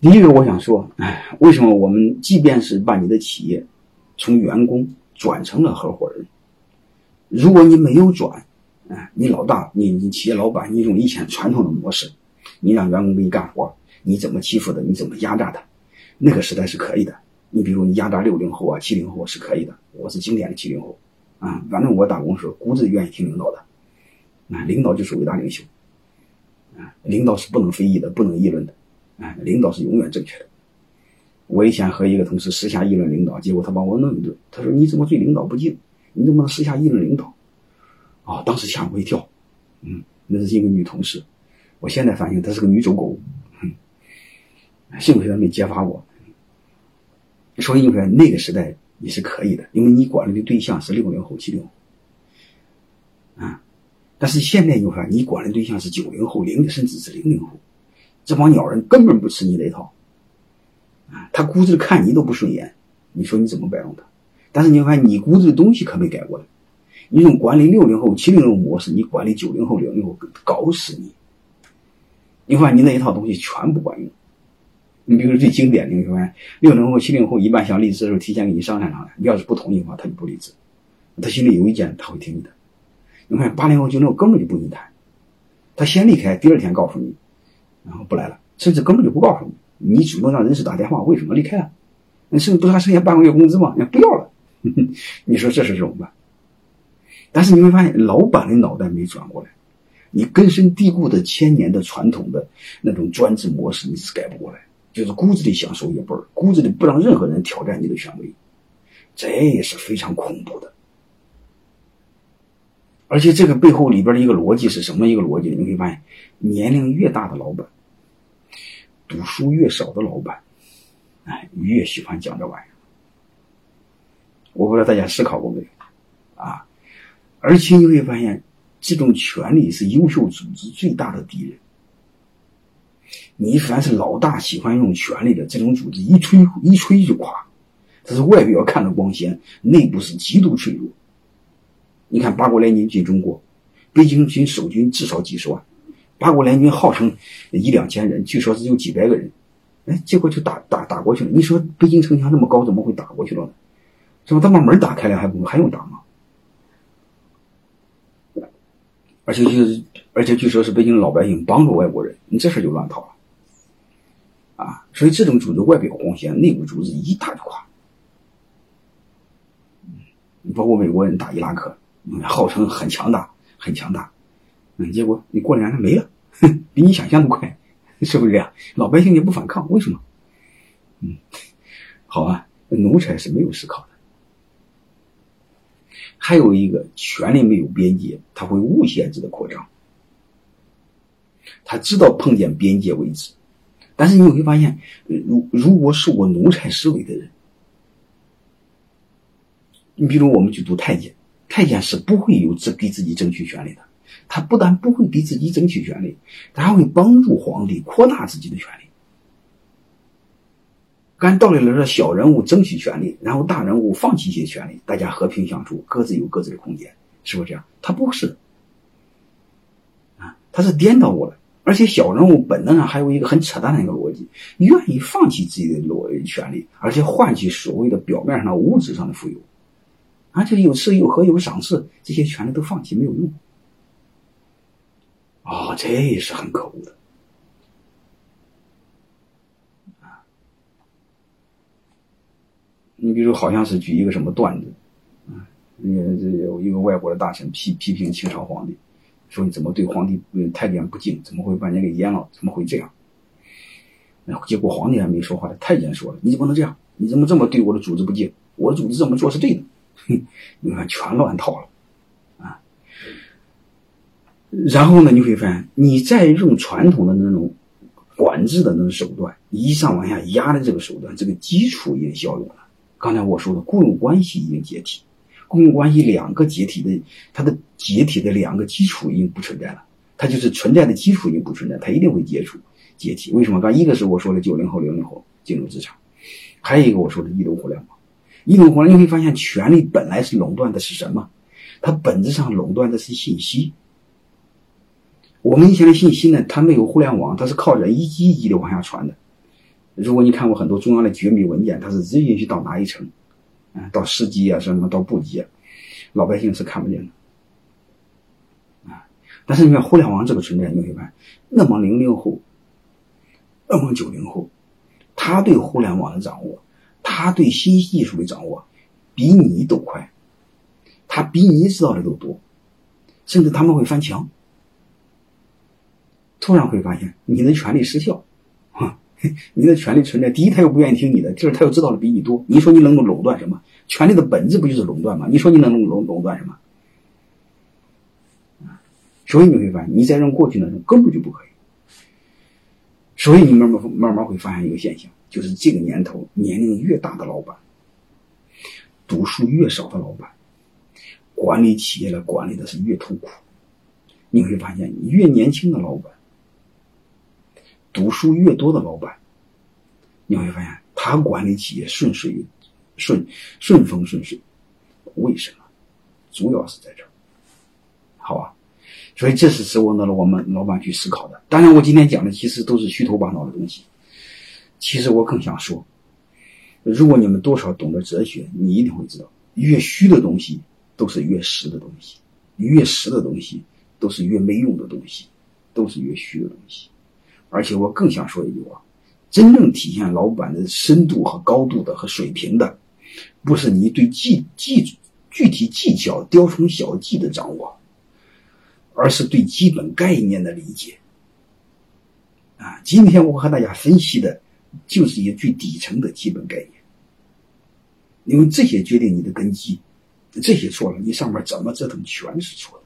第一个，我想说，哎，为什么我们即便是把你的企业从员工转成了合伙人，如果你没有转，哎，你老大，你你企业老板，你用以前传统的模式，你让员工给你干活，你怎么欺负的，你怎么压榨他，那个时代是可以的。你比如你压榨六零后啊、七零后是可以的，我是经典的七零后，啊，反正我打工时候骨子愿意听领导的，啊，领导就是伟大领袖，啊，领导是不能非议的，不能议论的。哎，领导是永远正确的。我以前和一个同事私下议论领导，结果他把我弄一顿。他说：“你怎么对领导不敬？你怎么能私下议论领导？”啊，当时吓我一跳。嗯，那是一个女同事。我现在发现她是个女走狗。嗯，幸亏她没揭发我。所以你说，那个时代你是可以的，因为你管理的对象是六零后、七零后。啊，但是现在你看，你管的对象是九零后、零甚至是零零后。这帮鸟人根本不吃你那一套，啊，他估计看你都不顺眼，你说你怎么摆弄他？但是你发现你估计的东西可没改过来，你用管理六零后、七零后模式，你管理九零后、零零后搞死你。你发现你那一套东西全不管用。你比如最经典的，你发现六零后、七零后一般想离职的时候提前给你商量商量，你要是不同意的话，他就不离职，他心里有意见他会听你的。你看八零后、九零后根本就不跟你谈，他先离开，第二天告诉你。然后不来了，甚至根本就不告诉你，你主动让人事打电话，为什么离开了？那甚至不还剩下半个月工资吗？那不要了，你说这是怎么办？但是你会发现，老板的脑袋没转过来，你根深蒂固的千年的传统的那种专制模式你是改不过来，就是骨子里想收一辈儿，骨子里不让任何人挑战你的权威，这也是非常恐怖的。而且这个背后里边的一个逻辑是什么？一个逻辑，你会发现，年龄越大的老板。读书越少的老板，哎，越喜欢讲这玩意儿。我不知道大家思考过没有啊？而且你会发现，这种权力是优秀组织最大的敌人。你凡是老大喜欢用权力的这种组织，一吹一吹就垮。它是外表看着光鲜，内部是极度脆弱。你看八国联军进中国，北京军守军至少几十万。八国联军号称一两千人，据说只有几百个人，哎，结果就打打打过去了。你说北京城墙那么高，怎么会打过去了呢？是吧？他把门打开了，还还用打吗？而且就是而且据说是北京老百姓帮助外国人，你这事就乱套了啊！所以这种组织外表光鲜，内部组织一打就垮。包括美国人打伊拉克，号称很强大，很强大。嗯，结果你过两年没了，比你想象的快，是不是这样？老百姓也不反抗，为什么？嗯，好啊，奴才是没有思考的。还有一个，权力没有边界，他会无限制的扩张。他知道碰见边界为止，但是你会发现，如如果是我奴才思维的人，你比如我们去读太监，太监是不会有这给自己争取权利的。他不但不会给自己争取权利，他还会帮助皇帝扩大自己的权利。按道理来说，小人物争取权利，然后大人物放弃一些权利，大家和平相处，各自有各自的空间，是不是这样？他不是，啊，他是颠倒过来。而且小人物本能上还有一个很扯淡的一个逻辑，愿意放弃自己的逻权利，而且换取所谓的表面上的物质上的富有，而且有吃有喝有赏赐，这些权利都放弃没有用。啊，这也是很可恶的啊！你比如好像是举一个什么段子，啊，那个这有一个外国的大臣批批评清朝皇帝，说你怎么对皇帝太监不敬，怎么会把人给阉了，怎么会这样？然后结果皇帝还没说话，太监说了，你怎么能这样？你怎么这么对我的主子不敬？我的主子这么做是对的，哼，你看全乱套了。然后呢，你会发现，你再用传统的那种管制的那种手段，一上往下压的这个手段，这个基础已经消融了。刚才我说的雇佣关系已经解体，雇佣关系两个解体的，它的解体的两个基础已经不存在了。它就是存在的基础已经不存在，它一定会解除解体。为什么？刚一个是我说的九零后、零零后进入职场，还有一个我说的移动互联网。移动互联网，你会发现，权力本来是垄断的是什么？它本质上垄断的是信息。我们以前的信息呢，它没有互联网，它是靠着一级一级的往下传的。如果你看过很多中央的绝密文件，它是只允许到哪一层，啊，到市级啊，什么到部级，老百姓是看不见的，啊。但是你看互联网这个存在，你会发现，那么零零后，那么九零后，他对互联网的掌握，他对新技术的掌握，比你都快，他比你知道的都多，甚至他们会翻墙。突然会发现你的权利失效，啊，你的权利存在。第一，他又不愿意听你的；第二，他又知道的比你多。你说你能够垄断什么？权利的本质不就是垄断吗？你说你能垄垄垄断什么？所以你会发现，你再让过去那种根本就不可以。所以你慢慢慢慢会发现一个现象，就是这个年头，年龄越大的老板，读书越少的老板，管理企业的管理的是越痛苦。你会发现，越年轻的老板。读书越多的老板，你会发现他管理企业顺水顺顺风顺水。为什么？主要是在这儿，好吧？所以这是值得我们老板去思考的。当然，我今天讲的其实都是虚头巴脑的东西。其实我更想说，如果你们多少懂得哲学，你一定会知道，越虚的东西都是越实的东西，越实的东西都是越没用的东西，都是越虚的东西。而且我更想说一句话：真正体现老板的深度和高度的和水平的，不是你对技技具体技巧雕虫小技的掌握，而是对基本概念的理解。啊，今天我和大家分析的，就是一些最底层的基本概念，因为这些决定你的根基，这些错了，你上面怎么折腾全是错的。